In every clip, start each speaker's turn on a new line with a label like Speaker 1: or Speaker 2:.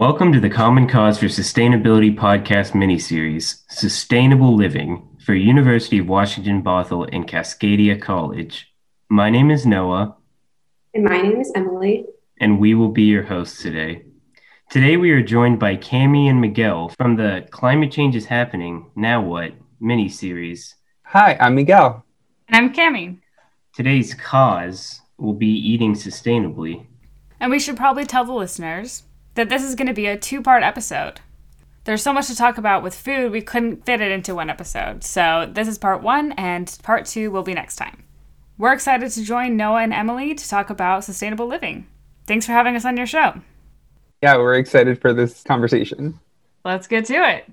Speaker 1: Welcome to the Common Cause for Sustainability podcast miniseries, Sustainable Living, for University of Washington Bothell and Cascadia College. My name is Noah.
Speaker 2: And my name is Emily.
Speaker 1: And we will be your hosts today. Today we are joined by Cami and Miguel from the Climate Change is Happening, Now What miniseries.
Speaker 3: Hi, I'm Miguel.
Speaker 4: And I'm Cami.
Speaker 1: Today's cause will be eating sustainably.
Speaker 4: And we should probably tell the listeners that this is going to be a two part episode. There's so much to talk about with food, we couldn't fit it into one episode. So, this is part one, and part two will be next time. We're excited to join Noah and Emily to talk about sustainable living. Thanks for having us on your show.
Speaker 3: Yeah, we're excited for this conversation.
Speaker 4: Let's get to it.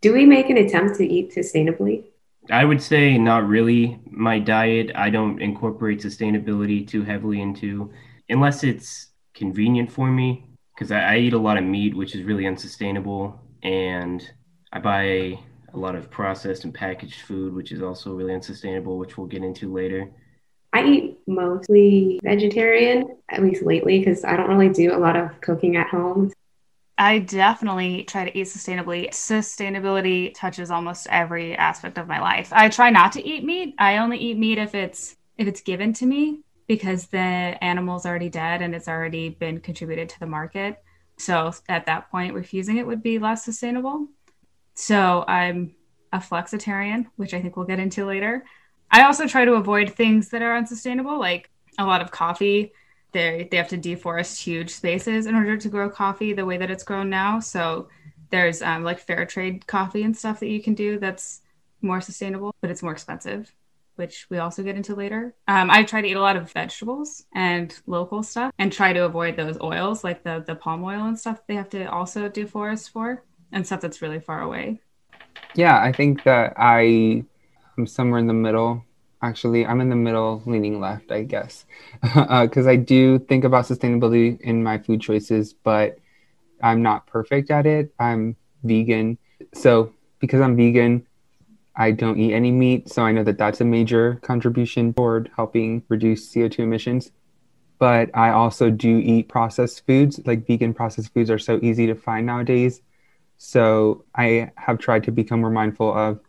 Speaker 2: Do we make an attempt to eat sustainably?
Speaker 1: I would say not really. My diet, I don't incorporate sustainability too heavily into, unless it's convenient for me because I, I, eat a lot of meat, which is really unsustainable, and I buy a lot of processed and packaged food, which is also really unsustainable, which we'll get into later.
Speaker 2: I eat mostly vegetarian, at least lately, because I don't really do a lot of cooking at home.
Speaker 4: I definitely try to eat sustainably. Sustainability touches almost every aspect of my life. I try not to eat meat. I only eat meat if it's if it's given to me because the animal's already dead and it's already been contributed to the market. So at that point, refusing it would be less sustainable. So I'm a flexitarian, which I think we'll get into later. I also try to avoid things that are unsustainable, like a lot of coffee. They they have to deforest huge spaces in order to grow coffee the way that it's grown now. So there's um, like fair trade coffee and stuff that you can do that's more sustainable, but it's more expensive which we also get into later. Um, I try to eat a lot of vegetables and local stuff and try to avoid those oils like the, the palm oil and stuff they have to also deforest for and stuff that's really far away.
Speaker 3: Yeah, I think that I am somewhere in the middle. Actually, I'm in the middle, leaning left, I guess, because uh, I do think about sustainability in my food choices, but I'm not perfect at it. I'm vegan. So, because I'm vegan, I don't eat any meat, so I know that that's a major contribution toward helping reduce CO2 emissions. But I also do eat processed foods. Like vegan processed foods are so easy to find nowadays. So I have tried to become more mindful of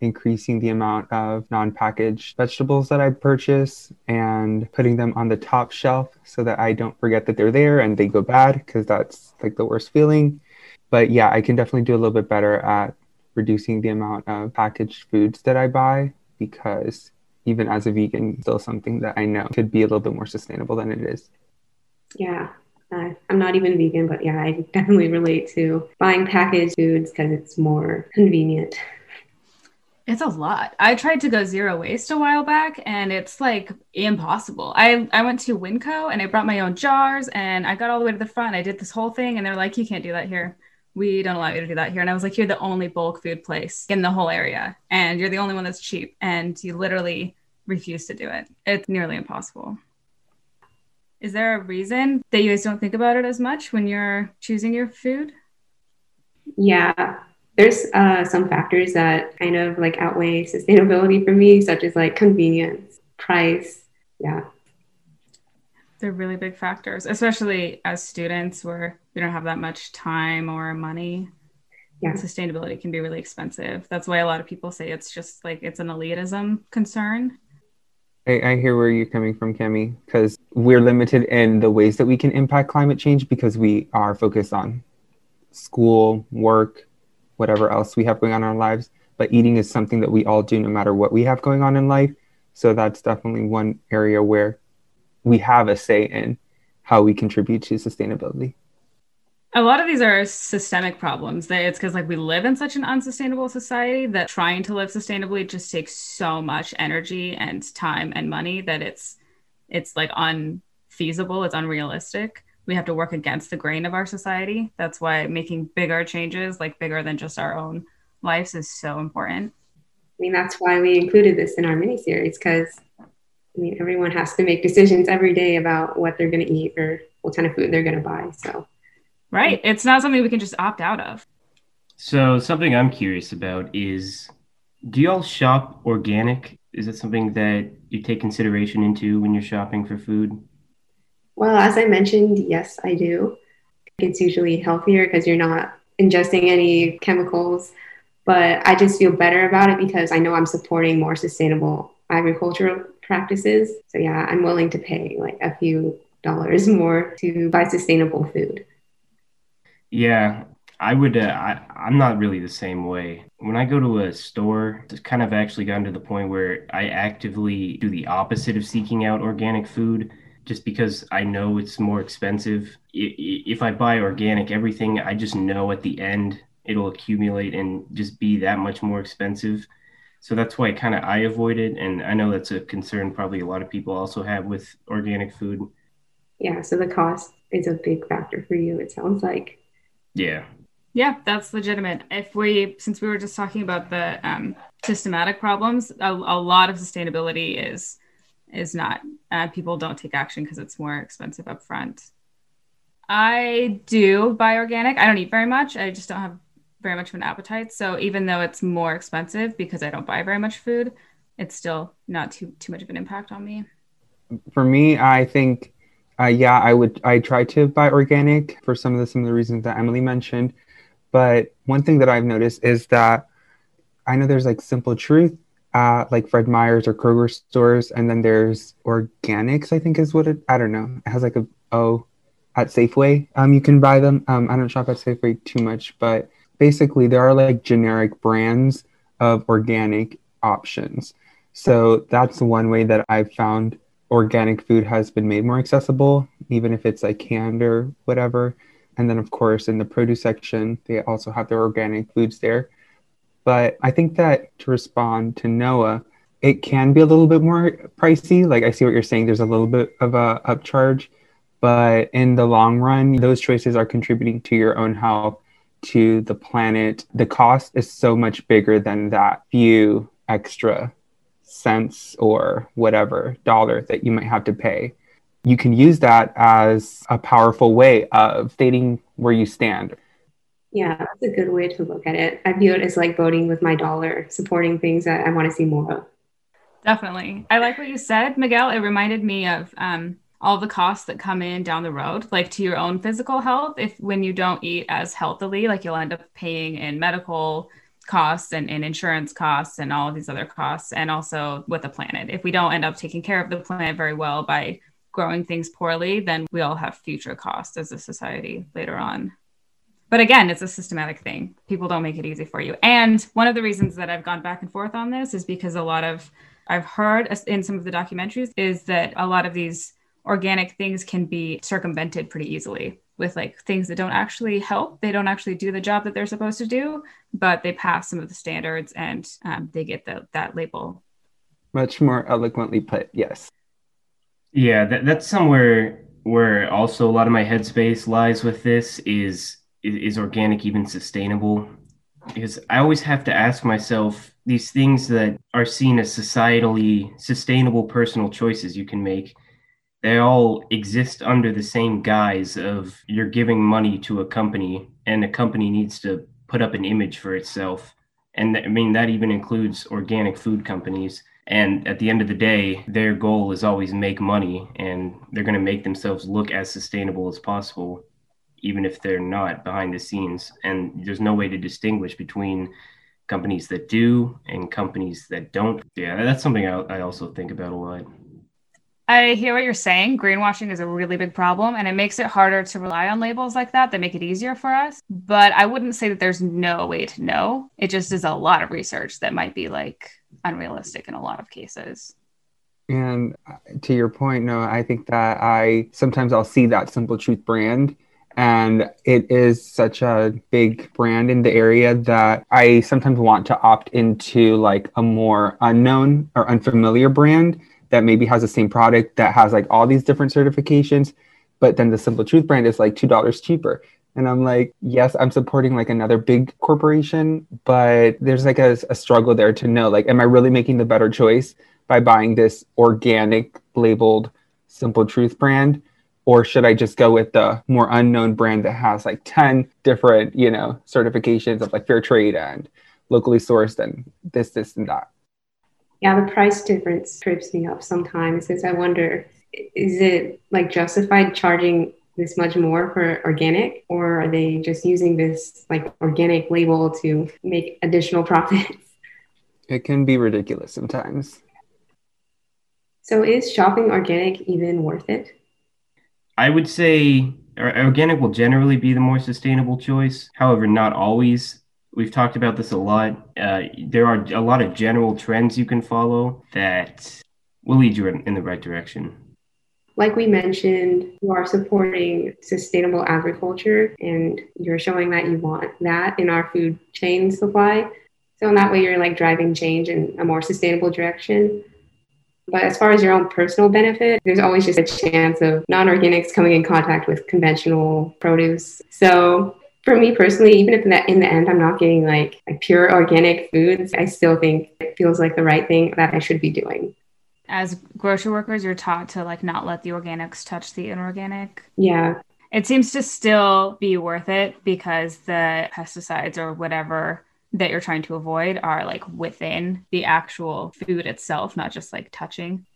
Speaker 3: increasing the amount of non packaged vegetables that I purchase and putting them on the top shelf so that I don't forget that they're there and they go bad because that's like the worst feeling. But yeah, I can definitely do a little bit better at reducing the amount of packaged foods that I buy because even as a vegan, still something that I know could be a little bit more sustainable than it is.
Speaker 2: Yeah. Uh, I'm not even vegan, but yeah, I definitely relate to buying packaged foods because it's more convenient.
Speaker 4: It's a lot. I tried to go zero waste a while back and it's like impossible. I, I went to Winco and I brought my own jars and I got all the way to the front. I did this whole thing and they're like, you can't do that here we don't allow you to do that here. And I was like, you're the only bulk food place in the whole area, and you're the only one that's cheap, and you literally refuse to do it. It's nearly impossible. Is there a reason that you guys don't think about it as much when you're choosing your food?
Speaker 2: Yeah, there's uh, some factors that kind of like outweigh sustainability for me, such as like convenience, price. Yeah.
Speaker 4: They're really big factors, especially as students where we don't have that much time or money. Yeah. Sustainability can be really expensive. That's why a lot of people say it's just like it's an elitism concern.
Speaker 3: I, I hear where you're coming from, Cami, because we're limited in the ways that we can impact climate change because we are focused on school, work, whatever else we have going on in our lives. But eating is something that we all do no matter what we have going on in life. So that's definitely one area where we have a say in how we contribute to sustainability.
Speaker 4: A lot of these are systemic problems. That it's because like we live in such an unsustainable society that trying to live sustainably just takes so much energy and time and money that it's it's like unfeasible it's unrealistic. We have to work against the grain of our society. That's why making bigger changes like bigger than just our own lives is so important.
Speaker 2: I mean that's why we included this in our mini series because I mean, everyone has to make decisions every day about what they're going to eat or what kind of food they're going to buy. So,
Speaker 4: right. It's not something we can just opt out of.
Speaker 1: So, something I'm curious about is do y'all shop organic? Is it something that you take consideration into when you're shopping for food?
Speaker 2: Well, as I mentioned, yes, I do. It's usually healthier because you're not ingesting any chemicals. But I just feel better about it because I know I'm supporting more sustainable agricultural practices. So yeah, I'm willing to pay like a few dollars more to buy sustainable food.
Speaker 1: Yeah, I would. Uh, I, I'm not really the same way. When I go to a store, it's kind of actually gotten to the point where I actively do the opposite of seeking out organic food, just because I know it's more expensive. If I buy organic everything, I just know at the end it'll accumulate and just be that much more expensive. So that's why kind of I avoid it, and I know that's a concern probably a lot of people also have with organic food.
Speaker 2: Yeah, so the cost is a big factor for you. It sounds like.
Speaker 1: Yeah.
Speaker 4: Yeah, that's legitimate. If we, since we were just talking about the um, systematic problems, a, a, lot of sustainability is is not. Uh, people don't take action because it's more expensive up front. I do buy organic. I don't eat very much. I just don't have very much of an appetite. So even though it's more expensive because I don't buy very much food, it's still not too too much of an impact on me.
Speaker 3: For me, I think, uh, yeah, I would. I try to buy organic for some of the some of the reasons that Emily mentioned. But one thing that I've noticed is that I know there's like Simple Truth, uh, like Fred Meyer's or Kroger stores, and then there's Organics. I think is what it. I don't know. It has like a O at Safeway. Um, you can buy them. Um, I don't shop at Safeway too much, but basically there are like generic brands of organic options. So that's one way that I've found organic food has been made more accessible, even if it's like canned or whatever. And then, of course, in the produce section, they also have their organic foods there. But I think that to respond to Noah, it can be a little bit more pricey. Like I see what you're saying, there's a little bit of a upcharge, but in the long run, those choices are contributing to your own health, to the planet. The cost is so much bigger than that few extra cents or whatever dollar that you might have to pay you can use that as a powerful way of stating where you stand.
Speaker 2: Yeah, that's a good way to look at it. I view it as like voting with my dollar, supporting things that I want to see more of.
Speaker 4: Definitely. I like what you said, Miguel. It reminded me of um, all the costs that come in down the road, like to your own physical health. If when you don't eat as healthily, like you'll end up paying in medical costs and, and insurance costs and all of these other costs, and also with the planet. If we don't end up taking care of the planet very well by growing things poorly, then we all have future costs as a society later on. But again, it's a systematic thing. People don't make it easy for you. And one of the reasons that I've gone back and forth on this is because a lot of I've heard in some of the documentaries is that a lot of these organic things can be circumvented pretty easily with like things that don't actually help. They don't actually do the job that they're supposed to do, but they pass some of the standards and um, they get the, that label.
Speaker 3: Much more eloquently put, yes.
Speaker 1: Yeah, that, that's somewhere where also a lot of my headspace lies with this is is organic even sustainable? Because I always have to ask myself these things that are seen as societally sustainable personal choices you can make. They all exist under the same guise of you're giving money to a company and the company needs to put up an image for itself. And I mean, that even includes organic food companies and at the end of the day, their goal is always make money and they're going to make themselves look as sustainable as possible, even if they're not behind the scenes. And there's no way to distinguish between companies that do and companies that don't. Yeah, that's something I, I also think about a lot.
Speaker 4: I hear what you're saying. Greenwashing is a really big problem, and it makes it harder to rely on labels like that that make it easier for us. But I wouldn't say that there's no way to know. It just is a lot of research that might be like unrealistic in a lot of cases.
Speaker 3: And uh, to your point, no, I think that I sometimes I'll see that Simple Truth brand and it is such a big brand in the area that I sometimes want to opt into like a more unknown or unfamiliar brand that maybe has the same product that has like all these different certifications, but then the Simple Truth brand is like two dollars cheaper. And I'm like, yes, I'm supporting like another big corporation, but there's like a, a, struggle there to know, like, am I really making the better choice by buying this organic labeled Simple Truth brand? Or should I just go with the more unknown brand that has like 10 different, you know, certifications of like fair trade and locally sourced and this, this, and that?
Speaker 2: Yeah, the price difference trips me up sometimes because I wonder, is it like justified charging this much more for organic, or are they just using this like organic label to make additional profits?
Speaker 3: It can be ridiculous sometimes.
Speaker 2: So, is shopping organic even worth it?
Speaker 1: I would say organic will generally be the more sustainable choice. However, not always. We've talked about this a lot. Uh, there are a lot of general trends you can follow that will lead you in the right direction.
Speaker 2: Like we mentioned, you are supporting sustainable agriculture and you're showing that you want that in our food chain supply. So, in that way, you're like driving change in a more sustainable direction. But as far as your own personal benefit, there's always just a chance of non organics coming in contact with conventional produce. So, for me personally, even if in the, in the end I'm not getting like, like pure organic foods, I still think it feels like the right thing that I should be doing.
Speaker 4: As grocery workers you're taught to like not let the organics touch the inorganic?
Speaker 2: Yeah.
Speaker 4: It seems to still be worth it because the pesticides or whatever that you're trying to avoid are like within the actual food itself not just like touching.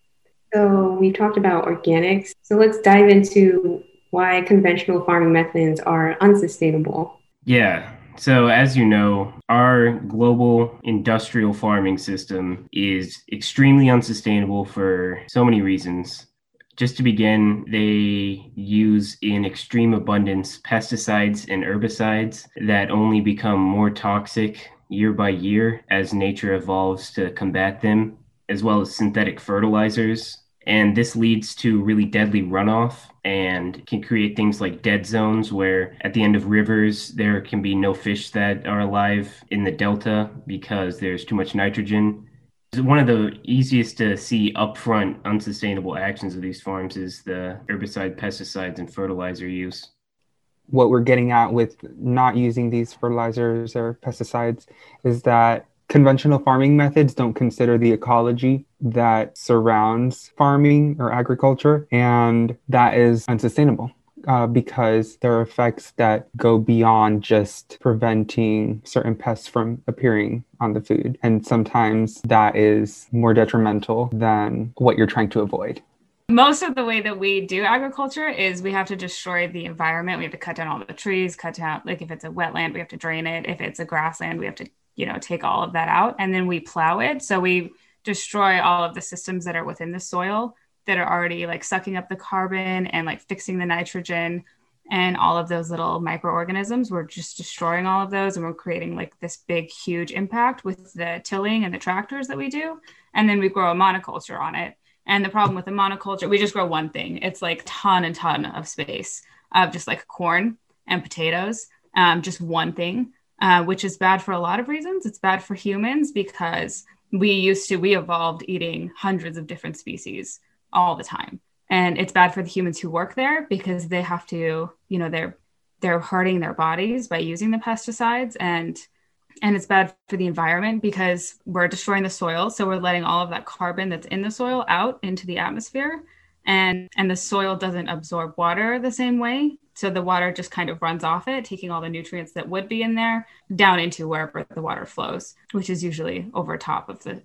Speaker 2: So we talked about organics. So let's dive into why conventional farming methods are unsustainable.
Speaker 1: Yeah. So, as you know, our global industrial farming system is extremely unsustainable for so many reasons. Just to begin, they use in extreme abundance pesticides and herbicides that only become more toxic year by year as nature evolves to combat them, as well as synthetic fertilizers and this leads to really deadly runoff and can create things like dead zones where at the end of rivers there can be no fish that are alive in the delta because there's too much nitrogen. One of the easiest to see upfront unsustainable actions of these farms is the herbicide, pesticides, and fertilizer use.
Speaker 3: What we're getting at with not using these fertilizers or pesticides is that conventional farming methods don't consider the ecology that surrounds farming or agriculture, and that is unsustainable. Uh, because there are effects that go beyond just preventing certain pests from appearing on the food. And sometimes that is more detrimental than what you're trying to avoid.
Speaker 4: Most of the way that we do agriculture is we have to destroy the environment. We have to cut down all the trees, cut down, like if it's a wetland, we have to drain it. If it's a grassland, we have to you know take all of that out and then we plow it. So we destroy all of the systems that are within the soil that are already like sucking up the carbon and like fixing the nitrogen and all of those little microorganisms. We're just destroying all of those and we're creating like this big huge impact with the tilling and the tractors that we do. And then we grow a monoculture on it. And the problem with the monoculture we just grow one thing. It's like ton and ton of space of just like corn and potatoes um, just one thing uh, which is bad for a lot of reasons. It's bad for humans because we used to, we evolved eating hundreds of different species all the time. And it's bad for the humans who work there because they have to, you know, they're they're hurting their bodies by using the pesticides and and it's bad for the environment because we're destroying the soil so we're letting all of that carbon that's in the soil out into the atmosphere and and the soil doesn't absorb water the same way so the water just kind of runs off it, taking all the nutrients that would be in there down into wherever the water flows, which is usually over top of the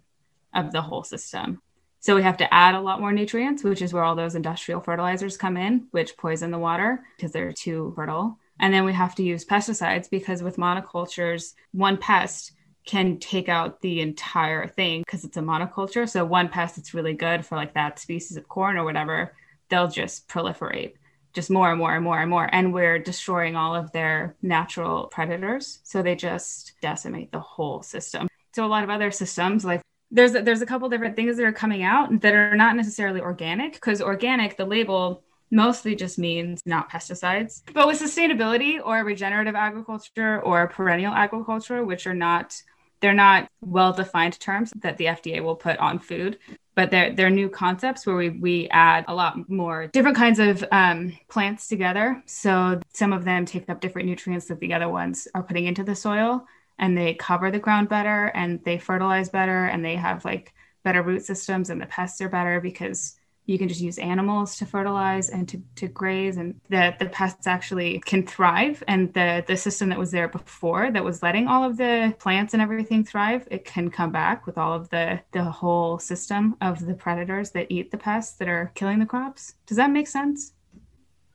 Speaker 4: of the whole system. So we have to add a lot more nutrients, which is where all those industrial fertilizers come in, which poison the water because they're too fertile. And then we have to use pesticides because with monocultures, one pest can take out the entire thing because it's a monoculture. So one pest that's really good for like that species of corn or whatever, they'll just proliferate just more and more and more and more. And we're destroying all of their natural predators. So they just decimate the whole system. So a lot of other systems, like there's a, there's a couple different things that are coming out that are not necessarily organic because organic, the label mostly just means not pesticides. But with sustainability or regenerative agriculture or perennial agriculture, which are not they're not well defined terms that the FDA will put on food but they're they're new concepts where we we add a lot more different kinds of um, plants together. So some of them take up different nutrients that the other ones are putting into the soil, and they cover the ground better, and they fertilize better, and they have like better root systems, and the pests are better because you can just use animals to fertilize and to, to graze and the, the pests actually can thrive and the, the system that was there before that was letting all of the plants and everything thrive it can come back with all of the the whole system of the predators that eat the pests that are killing the crops does that make sense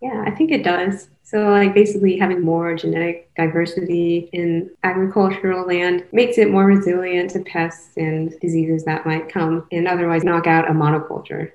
Speaker 2: Yeah, I think it does. So, like, basically, having more genetic diversity in agricultural land makes it more resilient to pests and diseases that might come and otherwise knock out a monoculture.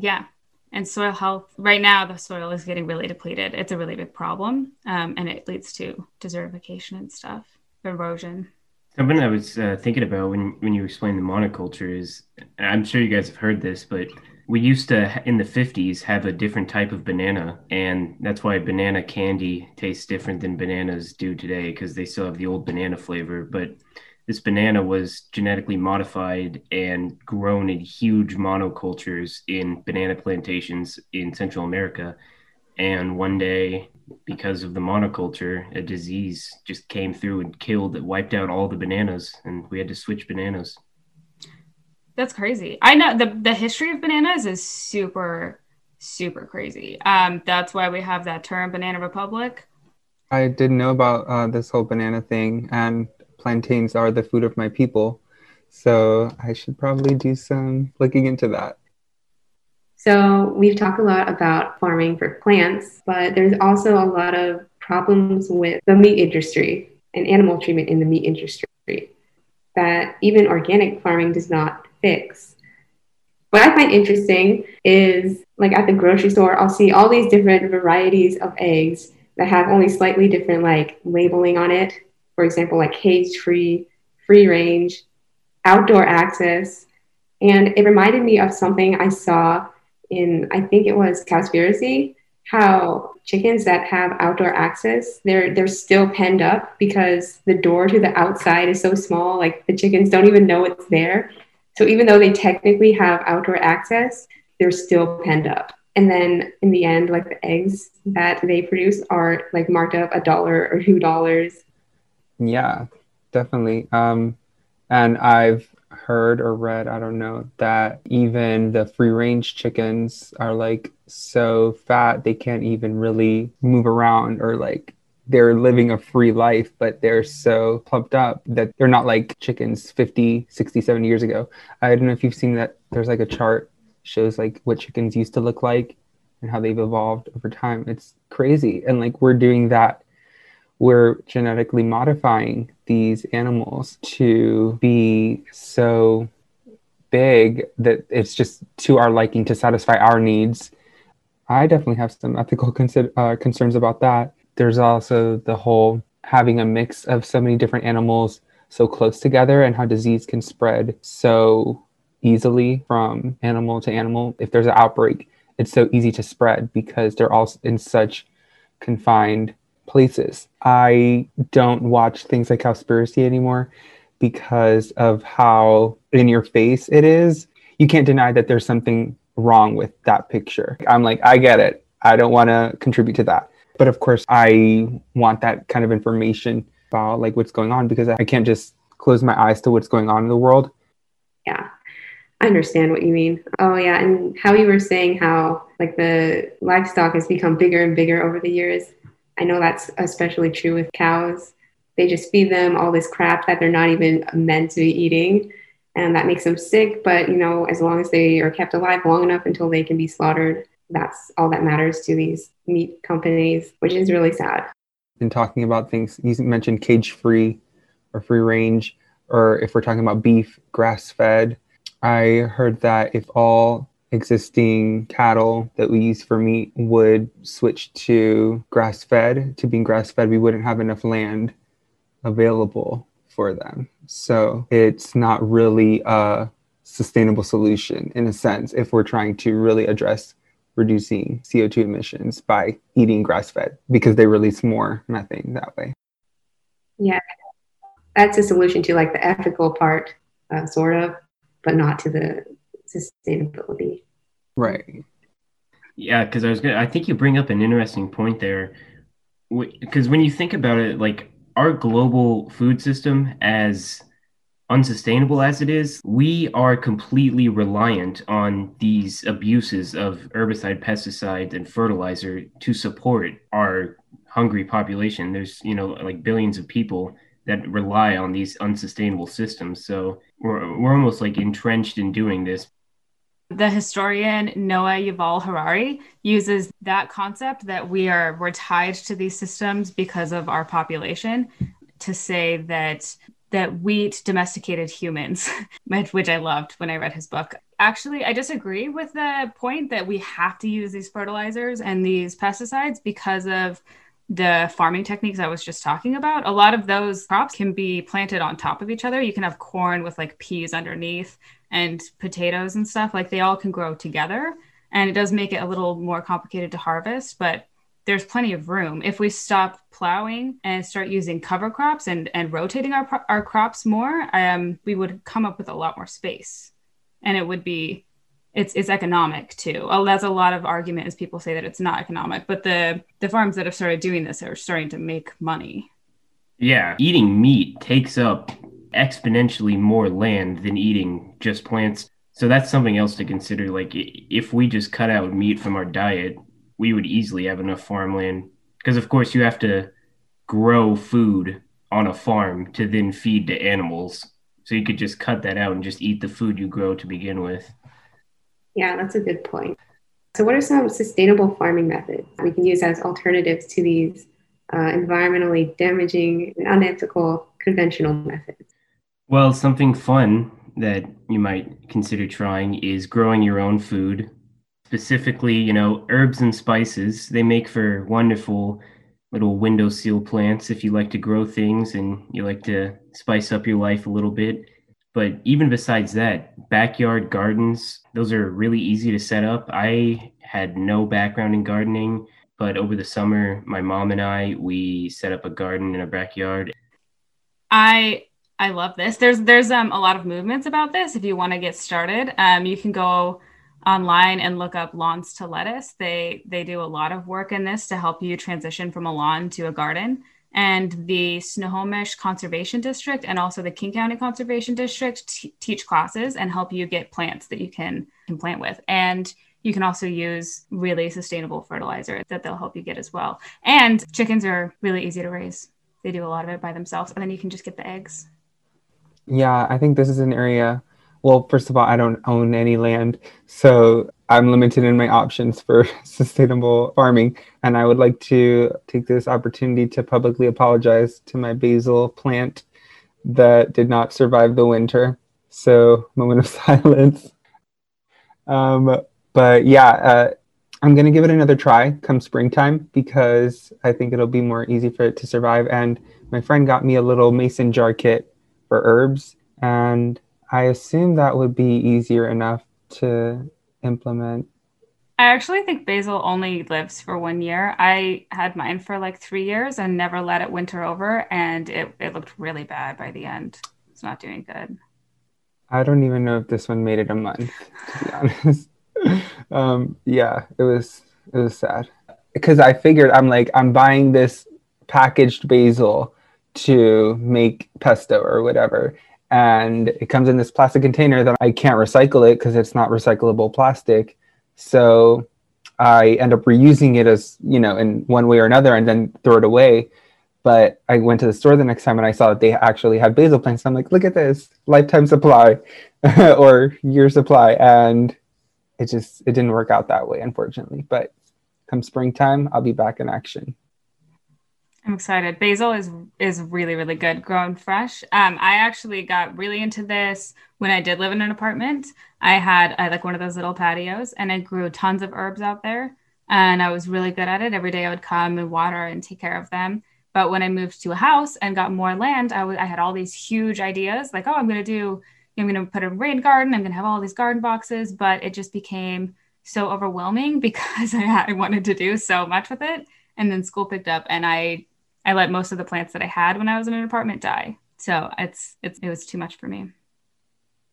Speaker 4: Yeah. And soil health, right now, the soil is getting really depleted. It's a really big problem. Um, and it leads to desertification and stuff, erosion.
Speaker 1: Something I was uh, thinking about when, when you explained the monoculture is I'm sure you guys have heard this, but we used to in the 50s have a different type of banana and that's why banana candy tastes different than bananas do today because they still have the old banana flavor but this banana was genetically modified and grown in huge monocultures in banana plantations in central america and one day because of the monoculture a disease just came through and killed it wiped out all the bananas and we had to switch bananas
Speaker 4: that's crazy. I know the the history of bananas is super super crazy. Um, that's why we have that term, banana republic.
Speaker 3: I didn't know about uh, this whole banana thing, and plantains are the food of my people. So I should probably do some looking into that.
Speaker 2: So we've talked a lot about farming for plants, but there's also a lot of problems with the meat industry and animal treatment in the meat industry that even organic farming does not fix. What I find interesting is like at the grocery store, I'll see all these different varieties of eggs that have only slightly different like labeling on it. For example, like cage free, free range, outdoor access. And it reminded me of something I saw in, I think it was Cowspiracy, how chickens that have outdoor access, they're they're still penned up because the door to the outside is so small, like the chickens don't even know it's there. So even though they technically have outdoor access, they're still penned up. And then in the end, like the eggs that they produce are like marked up a dollar or two dollars.
Speaker 3: Yeah, definitely. Um, and I've heard or read, I don't know, that even the free range chickens are like so fat they can't even really move around or like they're living a free life, but they're so plumped up that they're not like chickens 50, 60, 70 years ago. I don't know if you've seen that. There's like a chart shows like what chickens used to look like and how they've evolved over time. It's crazy. And like we're doing that. We're genetically modifying these animals to be so big that it's just to our liking to satisfy our needs. I definitely have some ethical consider- uh, concerns about that there's also the whole having a mix of so many different animals so close together and how disease can spread so easily from animal to animal. If there's an outbreak, it's so easy to spread because they're all in such confined places. I don't watch things like Cowspiracy anymore because of how in your face it is. You can't deny that there's something wrong with that picture. I'm like, I get it. I don't want to contribute to that. But of course, I want that kind of information about like what's going on because I can't just close my eyes to what's going on in the world.
Speaker 2: Yeah. I understand what you mean. Oh yeah, and how you were saying how like the livestock has become bigger and bigger over the years. I know that's especially true with cows. They just feed them all this crap that they're not even meant to be eating, and that makes them sick. But you know, as long as they are kept alive long enough until they can be slaughtered, that's all that matters to these meat companies, which is really sad.
Speaker 3: In talking about things, you mentioned cage free or free range, or if we're talking about beef, grass fed. I heard that if all existing cattle that we use for meat would switch to grass fed, to being grass fed, we wouldn't have enough land available for them. So it's not really a sustainable solution in a sense if we're trying to really address reducing CO2 emissions by eating grass fed because they release more methane that way.
Speaker 2: Yeah, that's a solution to like the ethical part, uh, sort of, but not to the sustainability.
Speaker 3: Right.
Speaker 1: Yeah, because I was gonna, I think you bring up an interesting point there, because when you think about it, like our global food system as unsustainable as it is, we are completely reliant on these abuses of herbicide, pesticides, and fertilizer to support our hungry population. There's, you know, like billions of people that rely on these unsustainable systems. So we're, we're almost like entrenched in doing this.
Speaker 4: The historian Noah Yuval Harari uses that concept that we are we're tied to these systems because of our population to say that that wheat domesticated humans, which I loved when I read his book. Actually, I disagree with the point that we have to use these fertilizers and these pesticides because of the farming techniques I was just talking about. A lot of those crops can be planted on top of each other. You can have corn with like peas underneath and potatoes and stuff. Like they all can grow together. And it does make it a little more complicated to harvest, but there's plenty of room. If we stop plowing and start using cover crops and, and rotating our, our crops more, um, we would come up with a lot more space. And it would be, it's, it's economic too. Oh, that's a lot of argument as people say that it's not economic, but the, the farms that have started doing this are starting to make money.
Speaker 1: Yeah, eating meat takes up exponentially more land than eating just plants. So that's something else to consider. Like, if we just cut out meat from our diet, we would easily have enough farmland. Because of course you have to grow food on a farm to then feed to animals. So you could just cut that out and just eat the food you grow to begin with.
Speaker 2: Yeah that's a good point. So what are some sustainable farming methods we can use as alternatives to these uh, environmentally damaging and unethical conventional methods
Speaker 1: well something fun that you might consider trying is growing your own food specifically, you know, herbs and spices. They make for wonderful little window windowsill plants if you like to grow things and you like to spice up your life a little bit. But even besides that, backyard gardens, those are really easy to set up. I had no background in gardening, but over the summer, my mom and I, we set up a garden in our backyard.
Speaker 4: I I love this. There's there's um a lot of movements about this. If you want to get started, um, you can go online and look up lawns to lettuce. They they do a lot of work in this to help you transition from a lawn to a garden. And the Snohomish Conservation District and also the King County Conservation District t- teach classes and help you get plants that you can, can plant with. And you can also use really sustainable fertilizer that they'll help you get as well. And chickens are really easy to raise. They do a lot of it by themselves, and then you can just get the eggs.
Speaker 3: Yeah, I think this is an area well, first of all, I don't own any land, so I'm limited in my options for sustainable farming. And I would like to take this opportunity to publicly apologize to my basil plant that did not survive the winter. So, moment of silence. Um, but yeah, uh, I'm going to give it another try come springtime because I think it'll be more easy for it to survive. And my friend got me a little mason jar kit for herbs. And I assume that would be easier enough to implement.
Speaker 4: I actually think basil only lives for one year. I had mine for like three years and never let it winter over, and it, it looked really bad by the end. It's not doing good.
Speaker 3: I don't even know if this one made it a month, to be honest. um, yeah, it was it was sad because I figured I'm like I'm buying this packaged basil to make pesto or whatever, and it comes in this plastic container that I can't recycle it because it's not recyclable plastic. So I end up reusing it as, you know, in one way or another and then throw it away. But I went to the store the next time and I saw that they actually had basil plants. I'm like, look at this lifetime supply or year supply. And it just, it didn't work out that way, unfortunately. But come springtime, I'll be back in action.
Speaker 4: I'm excited. Basil is is really really good, grown fresh. Um, I actually got really into this when I did live in an apartment. I had I like one of those little patios, and I grew tons of herbs out there, and I was really good at it. Every day I would come and water and take care of them. But when I moved to a house and got more land, I, w- I had all these huge ideas, like oh, I'm gonna do, I'm gonna put a rain garden. I'm gonna have all these garden boxes, but it just became so overwhelming because I, I wanted to do so much with it and then school picked up and I I let most of the plants that I had when I was in an apartment die. So it's it's it was too much for me.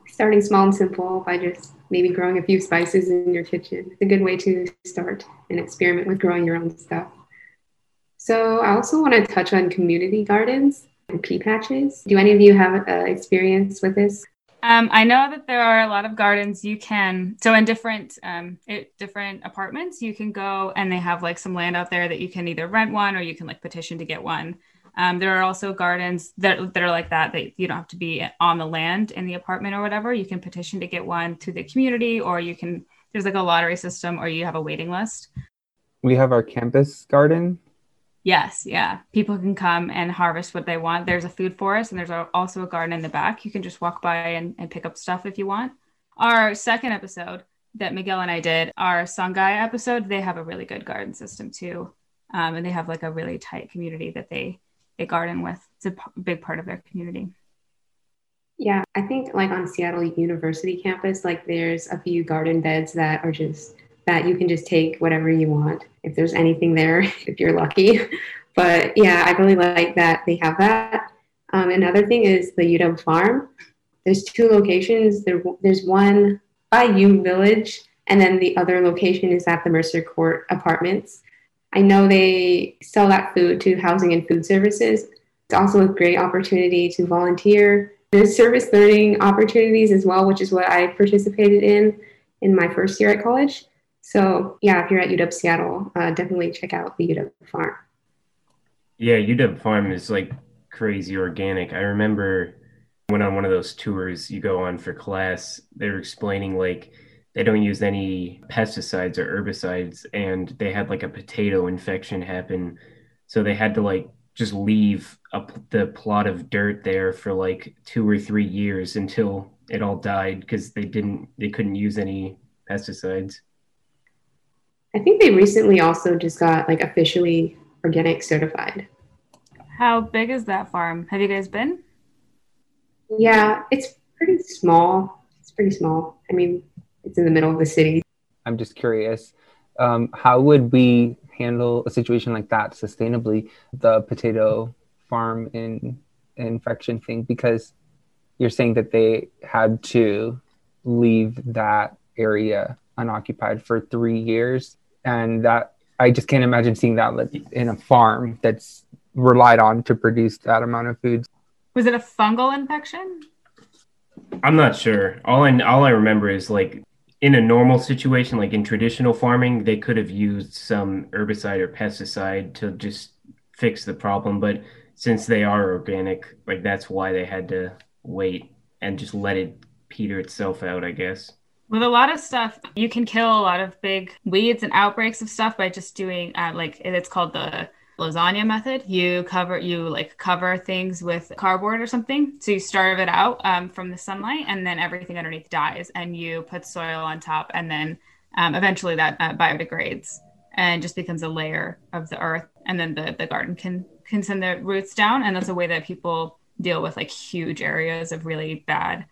Speaker 2: Starting small and simple by just maybe growing a few spices in your kitchen. It's a good way to start and experiment with growing your own stuff. So I also want to touch on community gardens and pea patches. Do any of you have uh, experience with this?
Speaker 4: Um, I know that there are a lot of gardens you can. So in different um, it, different apartments, you can go and they have like some land out there that you can either rent one or you can like petition to get one. Um, there are also gardens that, that are like that, that you don't have to be on the land in the apartment or whatever. You can petition to get one to the community, or you can, there's like a lottery system, or you have a waiting list.
Speaker 3: We have our campus garden.
Speaker 4: Yes, yeah. People can come and harvest what they want. There's a food forest and there's a, also a garden in the back. You can just walk by and, and pick up stuff if you want. Our second episode that Miguel and I did, our Songhai episode, they have a really good garden system too. Um, and they have like a really tight community that they they garden with. It's a p- big part of their community.
Speaker 2: Yeah, I think like on Seattle University campus, like there's a few garden beds that are just that you can just take whatever you want if there's anything there, if you're lucky. But yeah, I really like that they have that. Um, another thing is the UW farm. There's two locations. There, there's one by U Village, and then the other location is at the Mercer Court Apartments. I know they sell that food to housing and food services. It's also a great opportunity to volunteer. There's service learning opportunities as well, which is what I participated in in my first year at college. So yeah, if you're at UW Seattle, uh, definitely check out the UW Farm.
Speaker 1: Yeah, UW Farm is like crazy organic. I remember when on one of those tours you go on for class, they were explaining like they don't use any pesticides or herbicides and they had like a potato infection happen so they had to like just leave a, the plot of dirt there for like two or three years until it all died because they didn't they couldn't use any pesticides
Speaker 2: i think they recently also just got like officially organic certified.
Speaker 4: How big is that farm? Have you guys been?
Speaker 2: Yeah it's pretty small. It's pretty small. I mean it's in the middle of the city.
Speaker 3: I'm just curious, um, how would we handle a situation like that sustainably? The potato farm in infection thing, because you're saying that they had to leave that area unoccupied for three years, and that I just can't imagine seeing that in a farm that's relied on to produce that amount of food.
Speaker 4: Was it a fungal infection?
Speaker 1: I'm not sure. All I all I remember is like in a normal situation, like in traditional farming, they could have used some herbicide or pesticide to just fix the problem. But since they are organic, like that's why they had to wait and just let it peter itself out, I guess.
Speaker 4: With a lot of stuff, you can kill a lot of big weeds and outbreaks of stuff by just doing, uh, like, it's called the lasagna method. You cover you like cover things with cardboard or something so you starve it out um, from the sunlight and then everything underneath dies and you put soil on top and then um, eventually that uh, biodegrades and just becomes a layer of the earth and then the, the garden can can send the roots down and that's a way that people deal with like huge areas of really bad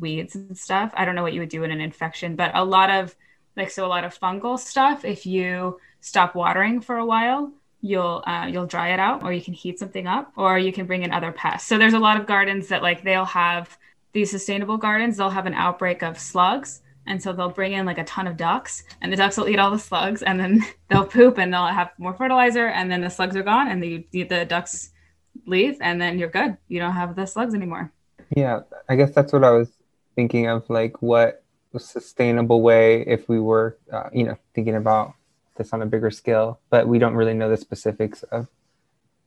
Speaker 4: weeds and stuff. I don't know what you would do in an infection but a lot of like so a lot of fungal stuff if you stop watering for a while you'll uh, you'll dry it out or you can heat something up or you can bring in other pests. So there's a lot of gardens that like they'll have these sustainable gardens they'll have an outbreak of slugs. And so they'll bring in like a ton of ducks and the ducks will eat all the slugs and then they'll poop and they'll have more fertilizer and then the slugs are gone and the, the ducks leave and then you're good. You don't have the slugs anymore.
Speaker 3: Yeah i guess that's what i was thinking of like what sustainable way if we were uh, you know thinking about this on a bigger scale, but we don't really know the specifics of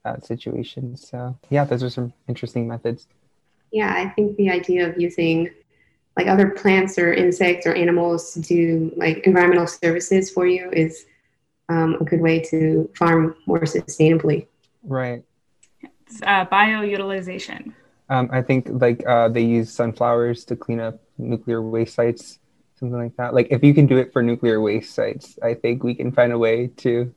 Speaker 3: that situation. So yeah, those are some interesting methods.
Speaker 2: Yeah, I think the idea of using like other plants or insects or animals to do like environmental services for you is um, a good way to farm more sustainably.
Speaker 3: Right.
Speaker 4: It's uh, bioutilization.
Speaker 3: Um, I think like uh, they use sunflowers to clean up nuclear waste sites something like that. Like if you can do it for nuclear waste sites, I think we can find a way to,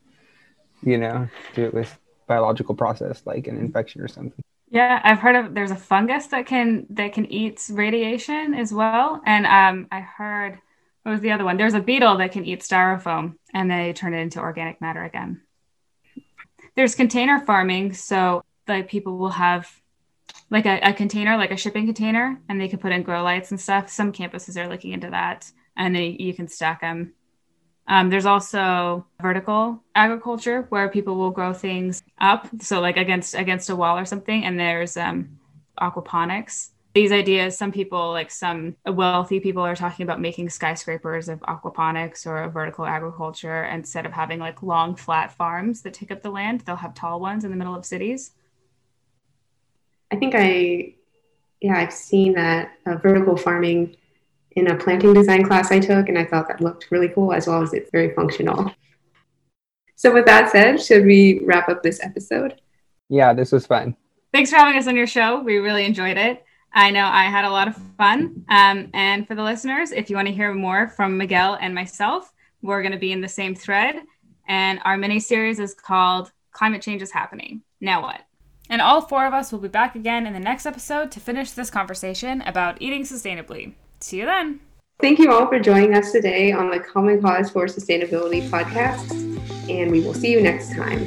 Speaker 3: you know, do it with biological process like an infection or something.
Speaker 4: Yeah, I've heard of there's a fungus that can that can eat radiation as well, and um, I heard what was the other one? There's a beetle that can eat styrofoam, and they turn it into organic matter again. There's container farming, so like people will have like a, a, container, like a shipping container, and they can put in grow lights and stuff. Some campuses are looking into that, and they, you can stack them. Um, there's also vertical agriculture where people will grow things up, so like against against a wall or something. And there's um, aquaponics. These ideas, some people, like some wealthy people, are talking about making skyscrapers of aquaponics or vertical agriculture instead of having like long flat farms that take up the land. They'll have tall ones in the middle of cities
Speaker 2: I think I, yeah, I've seen that uh, vertical farming in a planting design class I took, and I thought that looked really cool as well as it's very functional. So, with that said, should we wrap up this episode?
Speaker 3: Yeah, this was fun.
Speaker 4: Thanks for having us on your show. We really enjoyed it. I know I had a lot of fun. Um, and for the listeners, if you want to hear more from Miguel and myself, we're going to be in the same thread. And our mini series is called Climate Change is Happening. Now what? And all four of us will be back again in the next episode to finish this conversation about eating sustainably. See you then.
Speaker 2: Thank you all for joining us today on the Common Cause for Sustainability podcast, and we will see you next time.